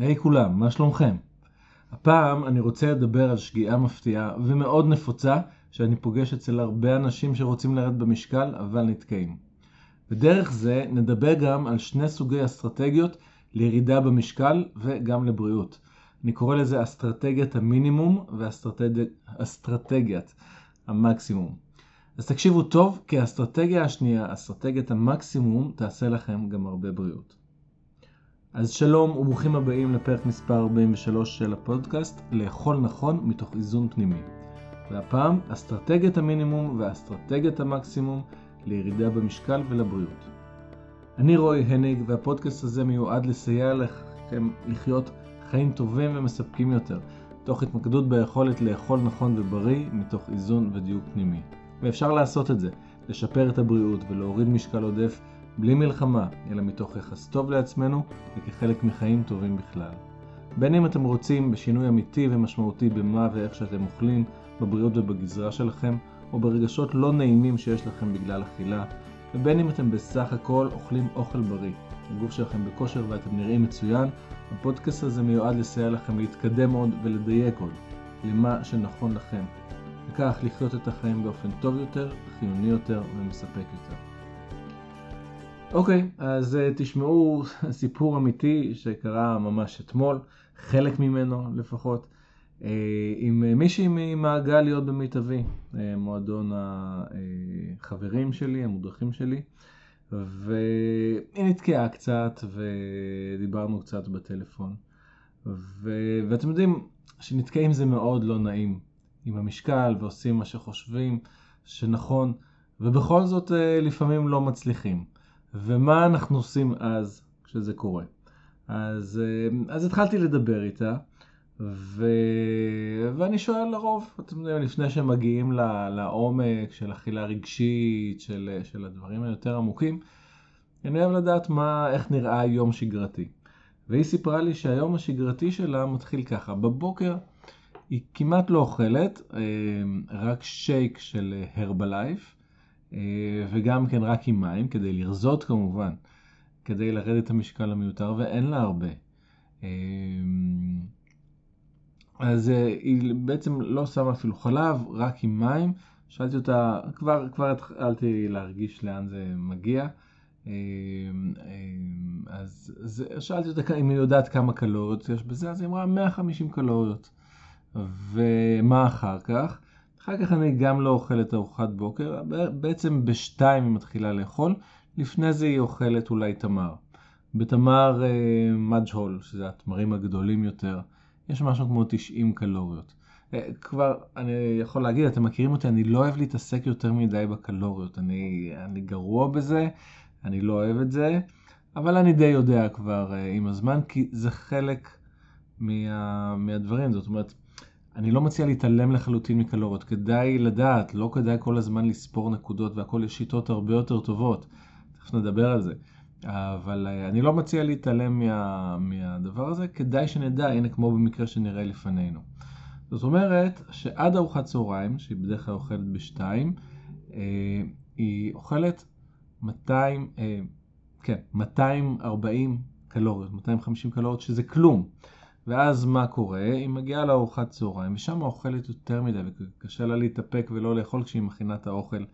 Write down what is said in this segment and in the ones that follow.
היי hey כולם, מה שלומכם? הפעם אני רוצה לדבר על שגיאה מפתיעה ומאוד נפוצה שאני פוגש אצל הרבה אנשים שרוצים לרדת במשקל אבל נתקעים. ודרך זה נדבר גם על שני סוגי אסטרטגיות לירידה במשקל וגם לבריאות. אני קורא לזה אסטרטגיית המינימום ואסטרטגיית המקסימום. אז תקשיבו טוב, כי האסטרטגיה השנייה, אסטרטגיית המקסימום, תעשה לכם גם הרבה בריאות. אז שלום וברוכים הבאים לפרק מספר 43 של הפודקאסט, לאכול נכון מתוך איזון פנימי. והפעם, אסטרטגיית המינימום ואסטרטגיית המקסימום לירידה במשקל ולבריאות. אני רועי הניג והפודקאסט הזה מיועד לסייע לכם לחיות חיים טובים ומספקים יותר, תוך התמקדות ביכולת לאכול נכון ובריא מתוך איזון ודיוק פנימי. ואפשר לעשות את זה, לשפר את הבריאות ולהוריד משקל עודף בלי מלחמה, אלא מתוך יחס טוב לעצמנו וכחלק מחיים טובים בכלל. בין אם אתם רוצים בשינוי אמיתי ומשמעותי במה ואיך שאתם אוכלים, בבריאות ובגזרה שלכם, או ברגשות לא נעימים שיש לכם בגלל אכילה, ובין אם אתם בסך הכל אוכלים אוכל בריא, הגוף שלכם בכושר ואתם נראים מצוין, הפודקאסט הזה מיועד לסייע לכם להתקדם עוד ולדייק עוד למה שנכון לכם, וכך לחיות את החיים באופן טוב יותר, חיוני יותר ומספק יותר. אוקיי, אז uh, תשמעו סיפור אמיתי שקרה ממש אתמול, חלק ממנו לפחות, uh, עם מישהי ממעגל להיות במיטבי, uh, מועדון החברים שלי, המודרכים שלי, והיא נתקעה קצת ודיברנו קצת בטלפון. ו... ואתם יודעים שנתקעים זה מאוד לא נעים עם המשקל ועושים מה שחושבים שנכון, ובכל זאת לפעמים לא מצליחים. ומה אנחנו עושים אז כשזה קורה? אז, אה, אז התחלתי לדבר איתה, ו... ואני שואל לרוב, אתם יודעים, לפני שמגיעים לעומק של אכילה רגשית, של, של הדברים היותר עמוקים, אני אוהב לדעת מה, איך נראה יום שגרתי. והיא סיפרה לי שהיום השגרתי שלה מתחיל ככה, בבוקר היא כמעט לא אוכלת, אה, רק שייק של הרבלייף, וגם כן רק עם מים, כדי לרזות כמובן, כדי לרדת את המשקל המיותר, ואין לה הרבה. אה, אז אה, היא בעצם לא שמה אפילו חלב, רק עם מים. שאלתי אותה, כבר, כבר התחלתי להרגיש לאן זה מגיע. אז, אז שאלתי אותה אם היא יודעת כמה קלוריות יש בזה, אז היא אמרה 150 קלוריות. ומה אחר כך? אחר כך אני גם לא אוכלת ארוחת בוקר, בעצם בשתיים היא מתחילה לאכול, לפני זה היא אוכלת אולי תמר. בתמר אה, מג'הול, שזה התמרים הגדולים יותר, יש משהו כמו 90 קלוריות. אה, כבר, אני יכול להגיד, אתם מכירים אותי, אני לא אוהב להתעסק יותר מדי בקלוריות. אני, אני גרוע בזה, אני לא אוהב את זה, אבל אני די יודע כבר אה, עם הזמן, כי זה חלק מה, מהדברים. זאת אומרת, אני לא מציע להתעלם לחלוטין מקלוריות, כדאי לדעת, לא כדאי כל הזמן לספור נקודות והכל יש שיטות הרבה יותר טובות, תכף נדבר על זה. אבל אה, אני לא מציע להתעלם מה, מהדבר הזה, כדאי שנדע, הנה כמו במקרה שנראה לפנינו. זאת אומרת שעד ארוחת צהריים, שהיא בדרך כלל אוכלת בשתיים, אה, היא אוכלת 200, אה, כן, 240 קלוריות, 250 קלוריות, שזה כלום. ואז מה קורה? היא מגיעה לארוחת צהריים, ושם אוכלת יותר מדי, וקשה לה להתאפק ולא לאכול כשהיא מכינה את האוכל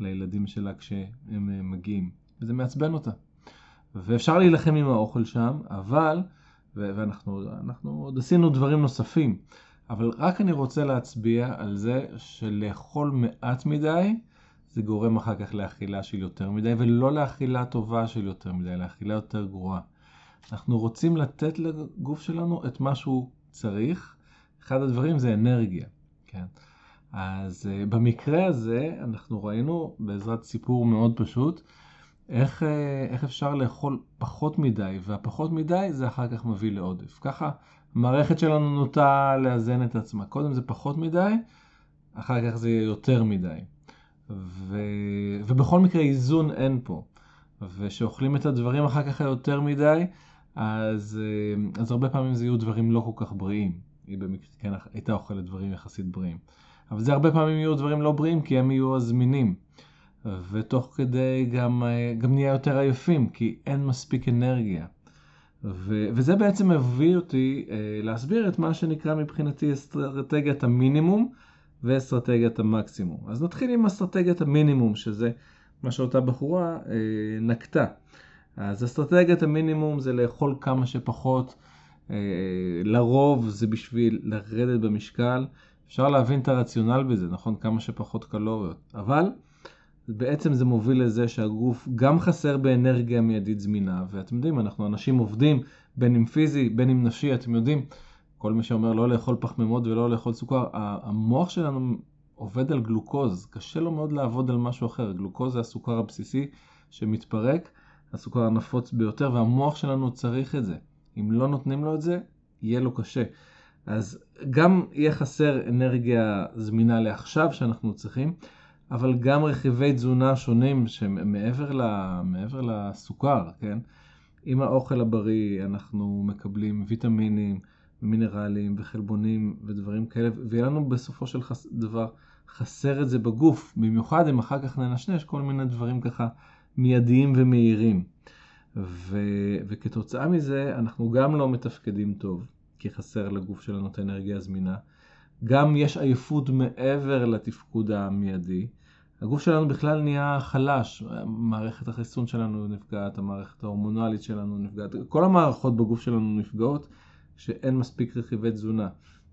לילדים שלה כשהם אה, מגיעים. וזה מעצבן אותה. ואפשר להילחם עם האוכל שם, אבל, ואנחנו עוד עשינו דברים נוספים, אבל רק אני רוצה להצביע על זה שלאכול מעט מדי, זה גורם אחר כך לאכילה של יותר מדי, ולא לאכילה טובה של יותר מדי, לאכילה יותר גרועה. אנחנו רוצים לתת לגוף שלנו את מה שהוא צריך. אחד הדברים זה אנרגיה, כן? אז uh, במקרה הזה אנחנו ראינו בעזרת סיפור מאוד פשוט איך, uh, איך אפשר לאכול פחות מדי, והפחות מדי זה אחר כך מביא לעודף. ככה המערכת שלנו נוטה לאזן את עצמה. קודם זה פחות מדי, אחר כך זה יהיה יותר מדי. ו... ובכל מקרה איזון אין פה. ושאוכלים את הדברים אחר כך יותר מדי, אז, אה, אז הרבה פעמים זה יהיו דברים לא כל כך בריאים. היא במקרה כן הייתה אוכלת דברים יחסית בריאים. אבל זה הרבה פעמים יהיו דברים לא בריאים כי הם יהיו הזמינים. ותוך כדי גם, אה, גם נהיה יותר עייפים כי אין מספיק אנרגיה. ו- וזה בעצם מביא אותי אה, להסביר את מה שנקרא מבחינתי אסטרטגיית המינימום ואסטרטגיית המקסימום. אז נתחיל עם אסטרטגיית המינימום, שזה מה שאותה בחורה אה, נקטה. אז אסטרטגיית המינימום זה לאכול כמה שפחות, אה, לרוב זה בשביל לרדת במשקל. אפשר להבין את הרציונל בזה, נכון? כמה שפחות קלוריות. אבל בעצם זה מוביל לזה שהגוף גם חסר באנרגיה מיידית זמינה, ואתם יודעים, אנחנו אנשים עובדים, בין אם פיזי, בין אם נפשי, אתם יודעים, כל מי שאומר לא לאכול פחמימות ולא לאכול סוכר, המוח שלנו עובד על גלוקוז, קשה לו מאוד לעבוד על משהו אחר, גלוקוז זה הסוכר הבסיסי שמתפרק, הסוכר הנפוץ ביותר, והמוח שלנו צריך את זה. אם לא נותנים לו את זה, יהיה לו קשה. אז גם יהיה חסר אנרגיה זמינה לעכשיו שאנחנו צריכים, אבל גם רכיבי תזונה שונים שמעבר מעבר לסוכר, כן? עם האוכל הבריא אנחנו מקבלים ויטמינים, מינרלים וחלבונים ודברים כאלה, ויהיה לנו בסופו של חס... דבר חסר את זה בגוף, במיוחד אם אחר כך ננשנש כל מיני דברים ככה מיידיים ומהירים. ו... וכתוצאה מזה אנחנו גם לא מתפקדים טוב, כי חסר לגוף שלנו את האנרגיה הזמינה. גם יש עייפות מעבר לתפקוד המיידי. הגוף שלנו בכלל נהיה חלש, מערכת החיסון שלנו נפגעת, המערכת ההורמונלית שלנו נפגעת, כל המערכות בגוף שלנו נפגעות כשאין מספיק רכיבי תזונה.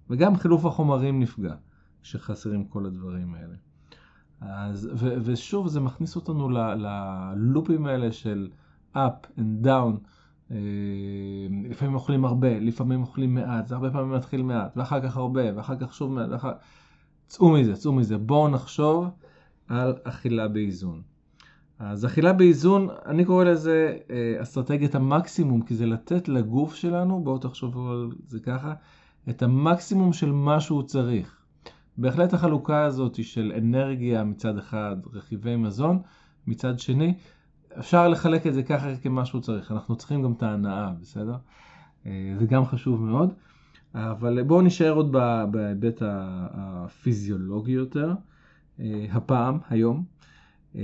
וגם חילוף החומרים נפגע כשחסרים כל הדברים האלה. אז, ו, ושוב זה מכניס אותנו ללופים האלה של up and down. אה, לפעמים אוכלים הרבה, לפעמים אוכלים מעט, זה הרבה פעמים מתחיל מעט, ואחר כך הרבה, ואחר כך שוב מעט, ואחר... צאו מזה, צאו מזה. בואו נחשוב על אכילה באיזון. אז אכילה באיזון, אני קורא לזה אה, אסטרטגיית המקסימום, כי זה לתת לגוף שלנו, בואו תחשבו על זה ככה, את המקסימום של מה שהוא צריך. בהחלט החלוקה הזאת של אנרגיה מצד אחד, רכיבי מזון, מצד שני, אפשר לחלק את זה ככה כמה שהוא צריך. אנחנו צריכים גם את ההנאה, בסדר? אה, זה גם חשוב מאוד. אבל בואו נשאר עוד בהיבט הפיזיולוגי יותר. אה, הפעם, היום. אה,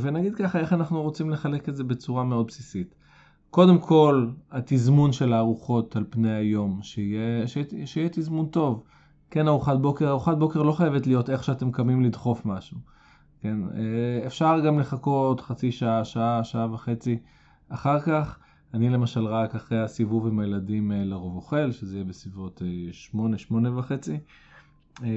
ונגיד ככה, איך אנחנו רוצים לחלק את זה בצורה מאוד בסיסית. קודם כל, התזמון של הארוחות על פני היום, שיהיה, שיהיה, שיהיה תזמון טוב. כן, ארוחת בוקר, ארוחת בוקר לא חייבת להיות איך שאתם קמים לדחוף משהו. כן, אה, אפשר גם לחכות חצי שעה, שעה, שעה וחצי אחר כך. אני למשל רק אחרי הסיבוב עם הילדים לרוב אוכל, שזה יהיה בסביבות שמונה, שמונה וחצי. אה,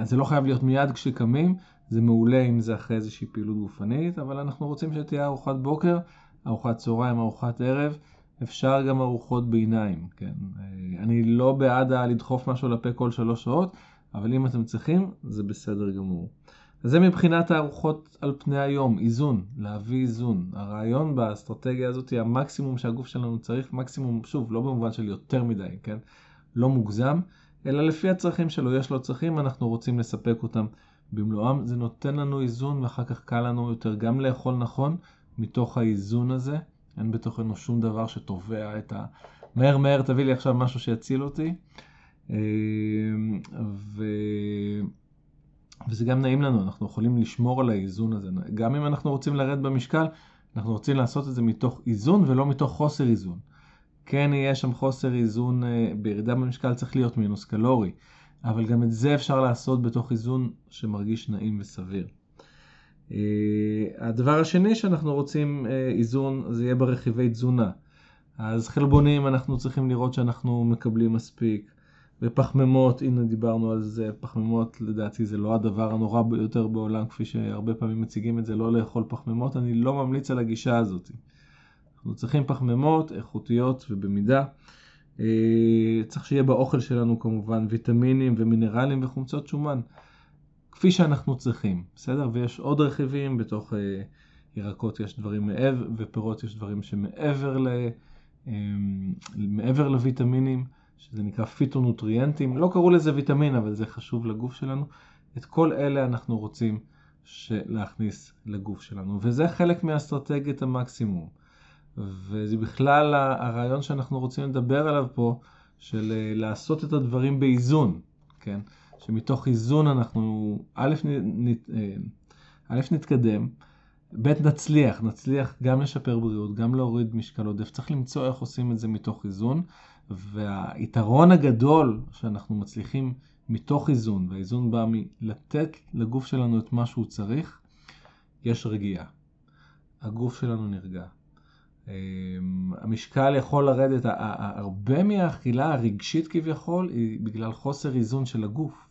אז זה לא חייב להיות מיד כשקמים, זה מעולה אם זה אחרי איזושהי פעילות גופנית, אבל אנחנו רוצים שתהיה ארוחת בוקר, ארוחת צהריים, ארוחת ערב, אפשר גם ארוחות ביניים, כן. אה, אני לא בעד לדחוף משהו לפה כל שלוש שעות, אבל אם אתם צריכים, זה בסדר גמור. אז זה מבחינת הארוחות על פני היום, איזון, להביא איזון. הרעיון באסטרטגיה הזאת היא המקסימום שהגוף שלנו צריך, מקסימום, שוב, לא במובן של יותר מדי, כן? לא מוגזם, אלא לפי הצרכים שלו. יש לו צרכים, אנחנו רוצים לספק אותם במלואם. זה נותן לנו איזון ואחר כך קל לנו יותר גם לאכול נכון מתוך האיזון הזה. אין בתוכנו שום דבר שתובע את ה... מהר מהר תביא לי עכשיו משהו שיציל אותי. אה, ו... וזה גם נעים לנו, אנחנו יכולים לשמור על האיזון הזה. גם אם אנחנו רוצים לרדת במשקל, אנחנו רוצים לעשות את זה מתוך איזון ולא מתוך חוסר איזון. כן יהיה שם חוסר איזון, אה, בירידה במשקל צריך להיות מינוס קלורי, אבל גם את זה אפשר לעשות בתוך איזון שמרגיש נעים וסביר. אה, הדבר השני שאנחנו רוצים אה, איזון זה יהיה ברכיבי תזונה. אז חלבונים אנחנו צריכים לראות שאנחנו מקבלים מספיק. ופחמימות, הנה דיברנו על זה, פחמימות לדעתי זה לא הדבר הנורא ביותר בעולם כפי שהרבה פעמים מציגים את זה, לא לאכול פחמימות, אני לא ממליץ על הגישה הזאת. אנחנו צריכים פחמימות איכותיות ובמידה. אה, צריך שיהיה באוכל שלנו כמובן ויטמינים ומינרלים וחומצות שומן, כפי שאנחנו צריכים, בסדר? ויש עוד רכיבים, בתוך אה, ירקות יש דברים מעבר, ופירות יש דברים שמעבר ל, אה, מעבר לויטמינים, שזה נקרא פיטונוטריאנטים, לא קראו לזה ויטמין, אבל זה חשוב לגוף שלנו. את כל אלה אנחנו רוצים להכניס לגוף שלנו, וזה חלק מאסטרטגיית המקסימום. וזה בכלל הרעיון שאנחנו רוצים לדבר עליו פה, של אה, לעשות את הדברים באיזון, כן? שמתוך איזון אנחנו, א', נת, אה, א' נתקדם, ב' נצליח, נצליח גם לשפר בריאות, גם להוריד משקל עודף. צריך למצוא איך עושים את זה מתוך איזון, והיתרון הגדול שאנחנו מצליחים מתוך איזון, והאיזון בא מלתת לגוף שלנו את מה שהוא צריך, יש רגיעה. הגוף שלנו נרגע. אמ, המשקל יכול לרדת, הרבה מהאכילה הרגשית כביכול היא בגלל חוסר איזון של הגוף.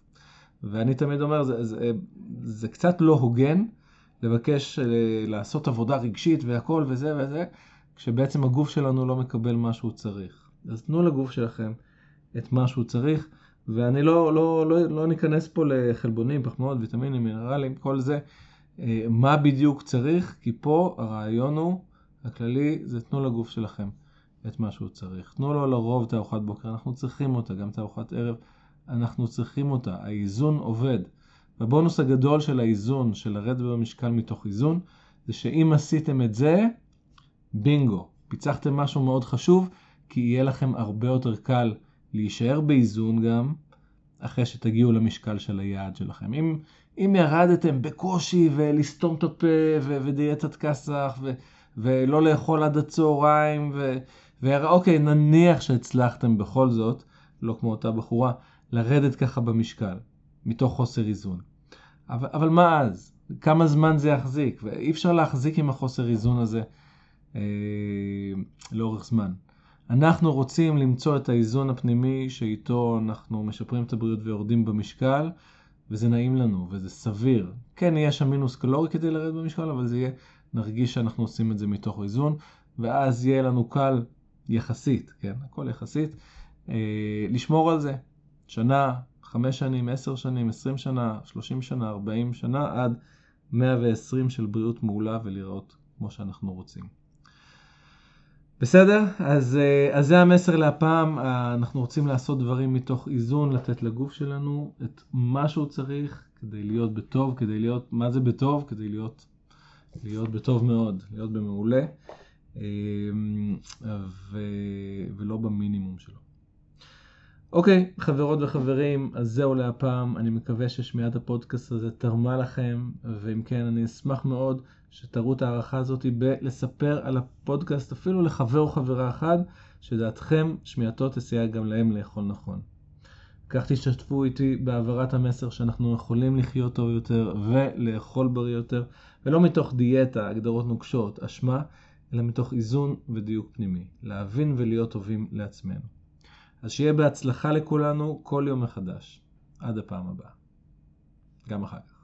ואני תמיד אומר, זה, זה, זה קצת לא הוגן לבקש אה, לעשות עבודה רגשית והכל וזה וזה, כשבעצם הגוף שלנו לא מקבל מה שהוא צריך. אז תנו לגוף שלכם את מה שהוא צריך, ואני לא, לא, לא, לא ניכנס פה לחלבונים, פחמות, ויטמינים, מינרלים, כל זה, אה, מה בדיוק צריך, כי פה הרעיון הוא, הכללי, זה תנו לגוף שלכם את מה שהוא צריך. תנו לו לרוב את הארוחת בוקר, אנחנו צריכים אותה, גם את הארוחת ערב, אנחנו צריכים אותה, האיזון עובד. והבונוס הגדול של האיזון, של לרדת במשקל מתוך איזון, זה שאם עשיתם את זה, בינגו, פיצחתם משהו מאוד חשוב, כי יהיה לכם הרבה יותר קל להישאר באיזון גם, אחרי שתגיעו למשקל של היעד שלכם. אם, אם ירדתם בקושי ולסתום את הפה ודיאטת כסח ו- ולא לאכול עד הצהריים, ו- ואוקיי, נניח שהצלחתם בכל זאת, לא כמו אותה בחורה, לרדת ככה במשקל, מתוך חוסר איזון. אבל, אבל מה אז? כמה זמן זה יחזיק? ואי אפשר להחזיק עם החוסר איזון הזה אה, לאורך זמן. אנחנו רוצים למצוא את האיזון הפנימי שאיתו אנחנו משפרים את הבריאות ויורדים במשקל, וזה נעים לנו וזה סביר. כן, יהיה שם מינוס קלורי כדי לרדת במשקל, אבל זה יהיה, נרגיש שאנחנו עושים את זה מתוך איזון, ואז יהיה לנו קל יחסית, כן, הכל יחסית, אה, לשמור על זה. שנה, חמש שנים, עשר שנים, עשרים שנה, שלושים שנה, ארבעים שנה, עד מאה ועשרים של בריאות מעולה ולראות כמו שאנחנו רוצים. בסדר? אז, אה, אז זה המסר להפעם, אה, אנחנו רוצים לעשות דברים מתוך איזון, לתת לגוף שלנו את מה שהוא צריך כדי להיות בטוב, כדי להיות, מה זה בטוב? כדי להיות, להיות בטוב מאוד, להיות במעולה, אה, ו, ולא במינימום שלו. אוקיי, חברות וחברים, אז זהו להפעם. אני מקווה ששמיעת הפודקאסט הזה תרמה לכם, ואם כן, אני אשמח מאוד שתראו את ההערכה הזאת בלספר על הפודקאסט אפילו לחבר או חברה אחד, שדעתכם שמיעתו תסייע גם להם לאכול נכון. כך תשתתפו איתי בהעברת המסר שאנחנו יכולים לחיות טוב יותר ולאכול בריא יותר, ולא מתוך דיאטה, הגדרות נוקשות, אשמה, אלא מתוך איזון ודיוק פנימי, להבין ולהיות טובים לעצמנו. אז שיהיה בהצלחה לכולנו כל יום מחדש. עד הפעם הבאה. גם אחר כך.